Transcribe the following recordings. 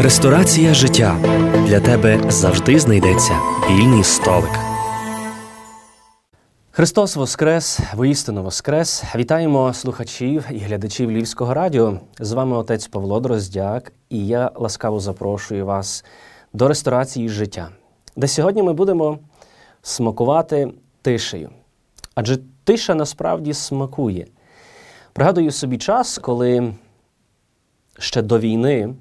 Ресторація життя для тебе завжди знайдеться вільний столик. Христос Воскрес, воістину Воскрес. Вітаємо слухачів і глядачів Львівського радіо. З вами отець Павло Дроздяк, і я ласкаво запрошую вас до ресторації життя, де сьогодні ми будемо смакувати тишею. Адже тиша насправді смакує. Пригадую собі час, коли ще до війни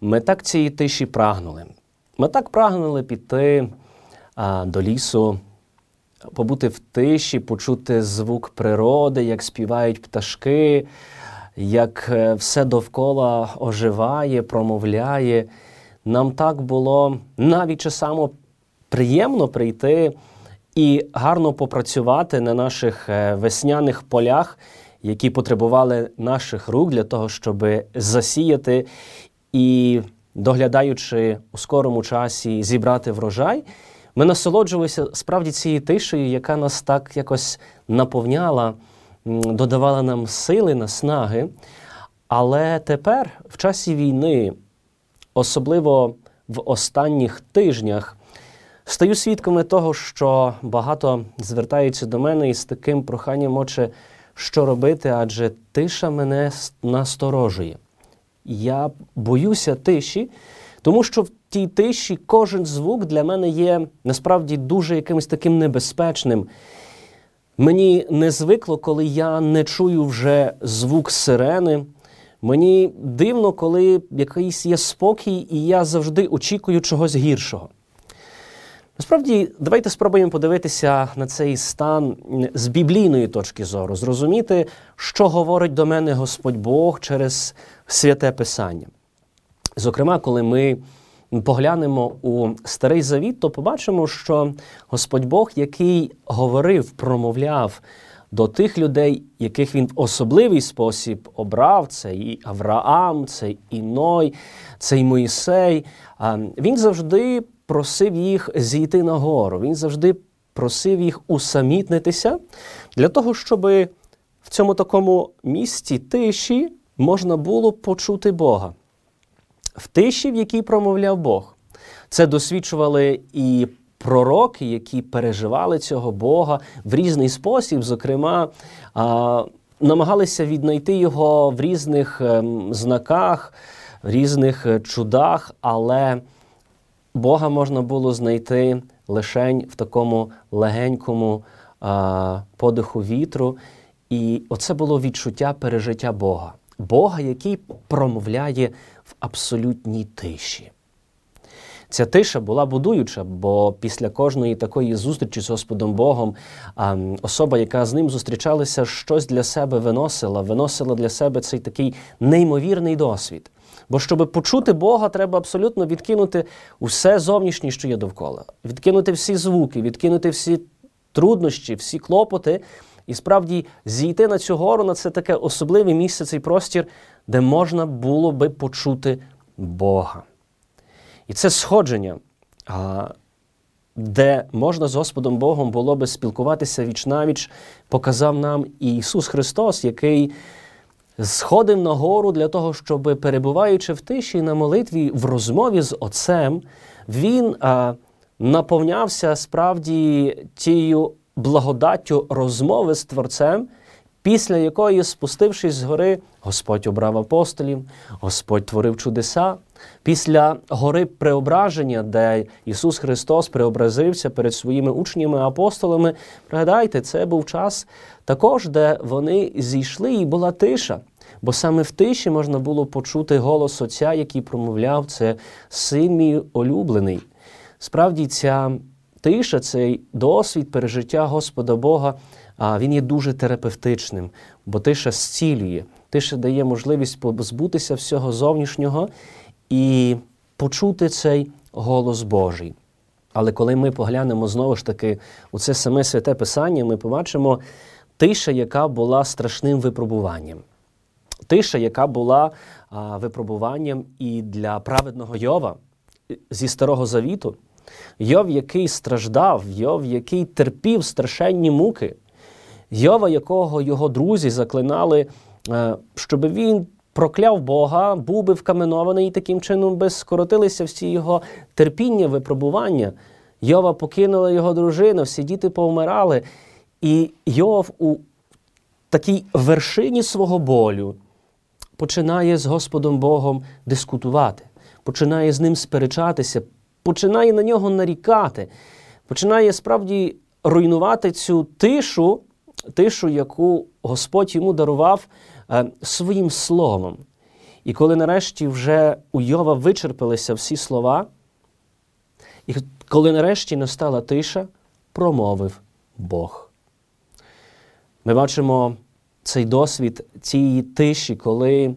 ми так цієї тиші прагнули. Ми так прагнули піти а, до лісу, побути в тиші, почути звук природи, як співають пташки, як е, все довкола оживає, промовляє. Нам так було навіть часами приємно прийти і гарно попрацювати на наших е, весняних полях, які потребували наших рук для того, щоб засіяти і, доглядаючи у скорому часі, зібрати врожай. Ми насолоджувалися справді цією тишею, яка нас так якось наповняла, додавала нам сили, наснаги. Але тепер, в часі війни, особливо в останніх тижнях, стаю свідками того, що багато звертаються до мене із таким проханням, отче, що робити, адже тиша мене насторожує. Я боюся тиші, тому що в тій тиші кожен звук для мене є насправді дуже якимось таким небезпечним. Мені не звикло, коли я не чую вже звук сирени. Мені дивно, коли якийсь є спокій, і я завжди очікую чогось гіршого. Насправді, давайте спробуємо подивитися на цей стан з біблійної точки зору, зрозуміти, що говорить до мене Господь Бог через святе Писання. Зокрема, коли ми поглянемо у Старий Завіт, то побачимо, що Господь Бог, який говорив, промовляв до тих людей, яких він в особливий спосіб обрав, це і Авраам, це і Ной, це і Моїсей, він завжди просив їх зійти на гору. Він завжди просив їх усамітнитися для того, щоб в цьому такому місці тиші можна було почути Бога. В тиші, в якій промовляв Бог. Це досвідчували і пророки, які переживали цього Бога в різний спосіб, зокрема, намагалися віднайти його в різних ем, знаках, в різних е, чудах, але Бога можна було знайти лише в такому легенькому а, подиху вітру. І оце було відчуття пережиття Бога. Бога, який промовляє в абсолютній тиші. Ця тиша була будуюча, бо після кожної такої зустрічі з Господом Богом особа, яка з ним зустрічалася, щось для себе виносила, виносила для себе цей такий неймовірний досвід. Бо щоб почути Бога, треба абсолютно відкинути усе зовнішнє, що є довкола, відкинути всі звуки, відкинути всі труднощі, всі клопоти, і справді зійти на цю гору, на це таке особливе місце, цей простір, де можна було би почути Бога. І це сходження, де можна з Господом Богом було би спілкуватися віч навіч, показав нам Ісус Христос, який сходив на гору для того, щоб, перебуваючи в тиші на молитві в розмові з Отцем, він а, наповнявся справді тією благодаттю розмови з Творцем, після якої, спустившись з гори, Господь обрав апостолів, Господь творив чудеса. Після гори преображення, де Ісус Христос преобразився перед своїми учнями апостолами, пригадайте, це був час також, де вони зійшли, і була тиша. Бо саме в тиші можна було почути голос Отця, який промовляв, це син мій улюблений. Справді, ця тиша, цей досвід пережиття Господа Бога, він є дуже терапевтичним, бо тиша зцілює, тиша дає можливість позбутися всього зовнішнього і почути цей голос Божий. Але коли ми поглянемо знову ж таки у це саме святе Писання, ми побачимо тиша, яка була страшним випробуванням. Тиша, яка була а, випробуванням і для праведного Йова зі Старого Завіту, Йов, який страждав, Йов, який терпів страшенні муки, Йова, якого його друзі заклинали, щоб він прокляв Бога, був би вкаменований і таким чином би скоротилися всі його терпіння, випробування. Йова покинула його дружина, всі діти повмирали. І Йов у такій вершині свого болю починає з Господом Богом дискутувати, починає з ним сперечатися, починає на нього нарікати, починає справді руйнувати цю тишу, тишу, яку Господь йому дарував е, своїм словом. І коли нарешті вже у Йова вичерпалися всі слова, і коли нарешті настала тиша, промовив Бог. Ми бачимо цей досвід цієї тиші, коли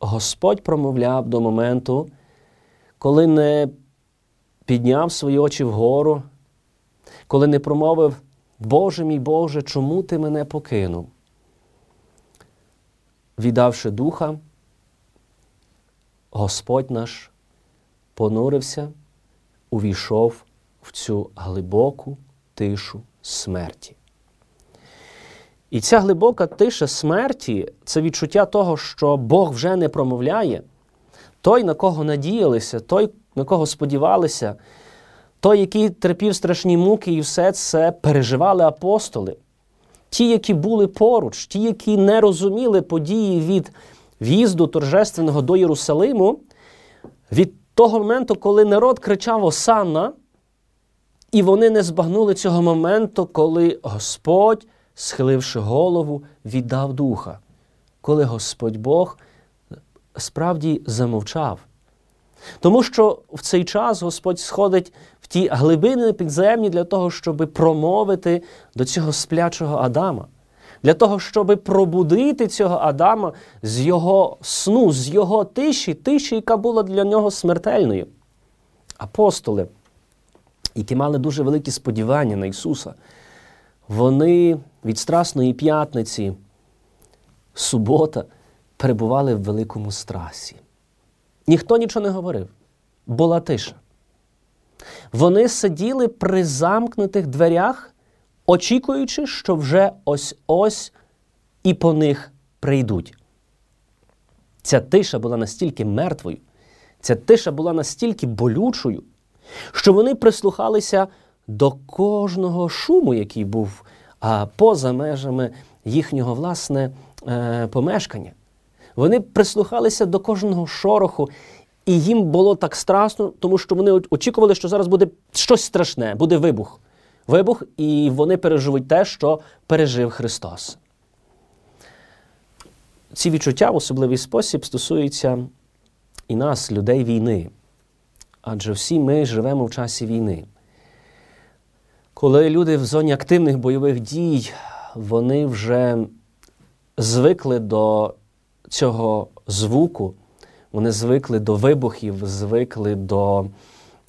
Господь промовляв до моменту, коли не підняв свої очі вгору, коли не промовив, Боже мій Боже, чому ти мене покинув? Віддавши духа, Господь наш понурився, увійшов в цю глибоку тишу смерті. І ця глибока тиша смерті це відчуття того, що Бог вже не промовляє. Той, на кого надіялися, той, на кого сподівалися, той, який терпів страшні муки, і все це переживали апостоли. Ті, які були поруч, ті, які не розуміли події від в'їзду торжественного до Єрусалиму, від того моменту, коли народ кричав Осанна, і вони не збагнули цього моменту, коли Господь схиливши голову, віддав духа, коли Господь Бог справді замовчав. Тому що в цей час Господь сходить ті глибини підземні для того, щоб промовити до цього сплячого Адама, для того, щоб пробудити цього Адама з його сну, з його тиші, тиші, яка була для нього смертельною. Апостоли, які мали дуже великі сподівання на Ісуса, вони від Страсної п'ятниці, субота, перебували в великому страсі. Ніхто нічого не говорив, була тиша. Вони сиділи при замкнутих дверях, очікуючи, що вже ось-ось і по них прийдуть. Ця тиша була настільки мертвою, ця тиша була настільки болючою, що вони прислухалися до кожного шуму, який був а, поза межами їхнього власне е, помешкання. Вони прислухалися до кожного шороху, і їм було так страшно, тому що вони очікували, що зараз буде щось страшне, буде вибух. Вибух, і вони переживуть те, що пережив Христос. Ці відчуття в особливий спосіб стосуються і нас, людей війни. Адже всі ми живемо в часі війни. Коли люди в зоні активних бойових дій, вони вже звикли до цього звуку, вони звикли до вибухів, звикли до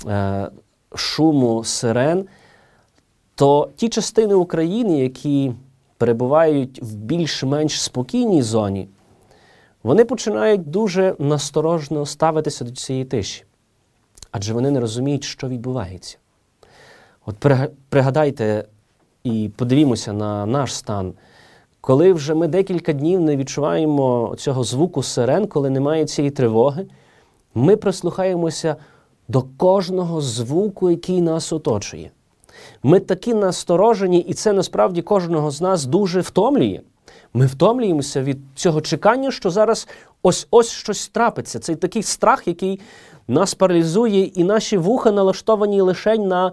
е, шуму сирен, то ті частини України, які перебувають в більш-менш спокійній зоні, вони починають дуже насторожно ставитися до цієї тиші, адже вони не розуміють, що відбувається. От пригадайте і подивімося на наш стан. Коли вже ми декілька днів не відчуваємо цього звуку сирен, коли немає цієї тривоги, ми прислухаємося до кожного звуку, який нас оточує. Ми такі насторожені, і це насправді кожного з нас дуже втомлює. Ми втомлюємося від цього чекання, що зараз ось ось щось трапиться. Це такий страх, який нас паралізує, і наші вуха налаштовані лише на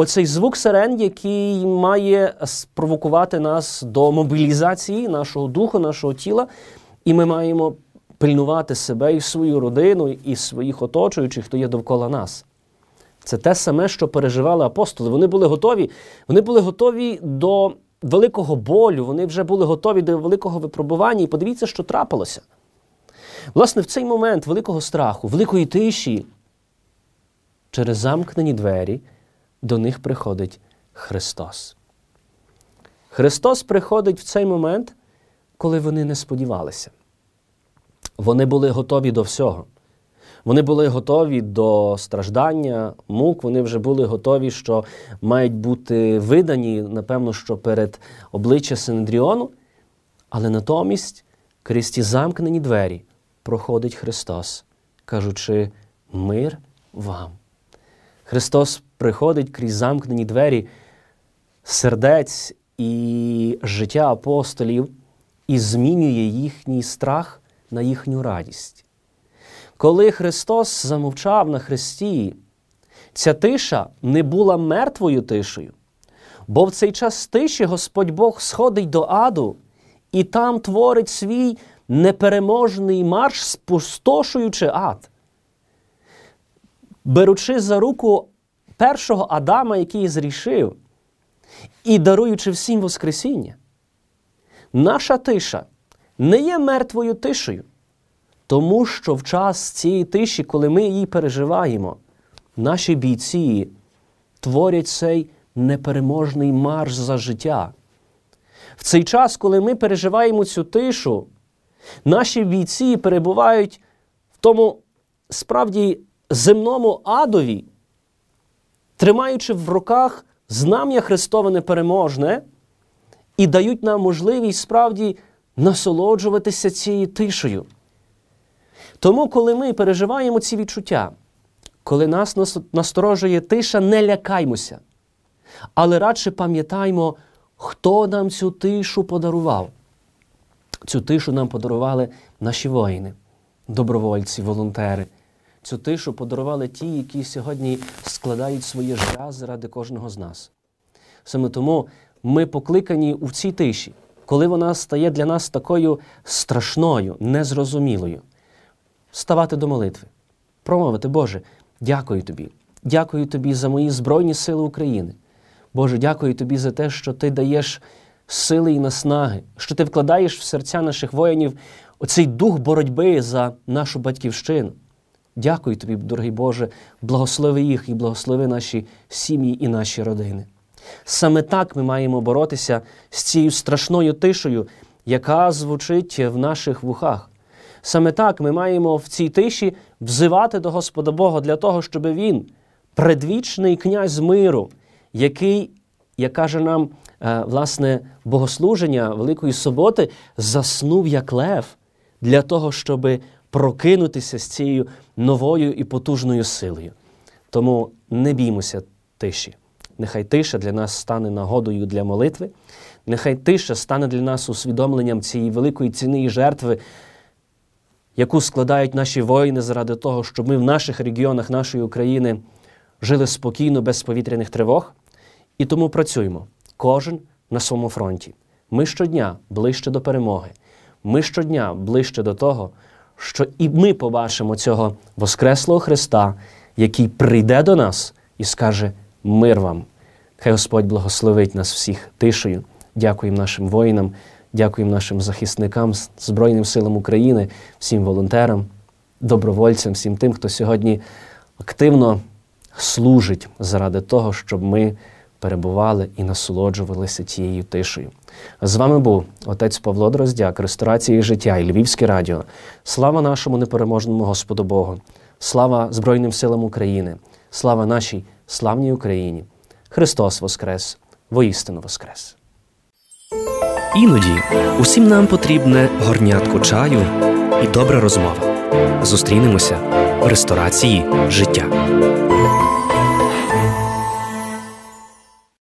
Оцей звук сирен, який має спровокувати нас до мобілізації нашого духу, нашого тіла, і ми маємо пильнувати себе і свою родину, і своїх оточуючих, хто є довкола нас. Це те саме, що переживали апостоли. Вони були готові, вони були готові до великого болю, вони вже були готові до великого випробування. І подивіться, що трапилося. Власне, в цей момент великого страху, великої тиші, через замкнені двері до них приходить Христос. Христос приходить в цей момент, коли вони не сподівалися. Вони були готові до всього. Вони були готові до страждання, мук, вони вже були готові, що мають бути видані, напевно, що перед обличчя Синедріону, але натомість крізь ті замкнені двері проходить Христос, кажучи мир вам. Христос приходить крізь замкнені двері сердець і життя апостолів і змінює їхній страх на їхню радість. Коли Христос замовчав на Христі, ця тиша не була мертвою тишею, бо в цей час тиші Господь Бог сходить до аду і там творить свій непереможний марш, спустошуючи ад. Беручи за руку першого Адама, який зрішив, і даруючи всім Воскресіння, наша тиша не є мертвою тишею, тому що в час цієї тиші, коли ми її переживаємо, наші бійці творять цей непереможний марш за життя. В цей час, коли ми переживаємо цю тишу, наші бійці перебувають в тому справді земному адові, тримаючи в руках знам'я Христове непереможне, і дають нам можливість справді насолоджуватися цією тишею. Тому, коли ми переживаємо ці відчуття, коли нас насторожує тиша, не лякаймося, але радше пам'ятаймо, хто нам цю тишу подарував. Цю тишу нам подарували наші воїни, добровольці, волонтери. Цю тишу подарували ті, які сьогодні складають своє життя заради кожного з нас. Саме тому ми покликані у цій тиші, коли вона стає для нас такою страшною, незрозумілою, ставати до молитви, промовити, Боже, дякую Тобі, дякую Тобі за мої Збройні Сили України. Боже, дякую Тобі за те, що Ти даєш сили і наснаги, що Ти вкладаєш в серця наших воїнів оцей дух боротьби за нашу батьківщину. Дякую тобі, дорогий Боже, благослови їх і благослови наші сім'ї і наші родини. Саме так ми маємо боротися з цією страшною тишею, яка звучить в наших вухах. Саме так ми маємо в цій тиші взивати до Господа Бога для того, щоб Він, предвічний князь миру, який, як каже нам е, власне богослуження Великої Суботи, заснув як лев для того, щоб прокинутися з цією новою і потужною силою. Тому не біймося тиші. Нехай тиша для нас стане нагодою для молитви, нехай тиша стане для нас усвідомленням цієї великої ціни і жертви, яку складають наші воїни заради того, щоб ми в наших регіонах нашої України жили спокійно, без повітряних тривог. І тому працюємо кожен на своєму фронті. Ми щодня ближче до перемоги. Ми щодня ближче до того, що і ми побачимо цього Воскреслого Христа, який прийде до нас і скаже мир вам. Хай Господь благословить нас всіх тишею. Дякуємо нашим воїнам, дякуємо нашим захисникам, Збройним силам України, всім волонтерам, добровольцям, всім тим, хто сьогодні активно служить заради того, щоб ми перебували і насолоджувалися тією тишею. З вами був отець Павло Дроздяк, Ресторації життя і Львівське радіо. Слава нашому непереможному Господу Богу! Слава Збройним силам України! Слава нашій славній Україні! Христос Воскрес! Воістину Воскрес! Іноді усім нам потрібне горнятко чаю і добра розмова. Зустрінемося в ресторації життя.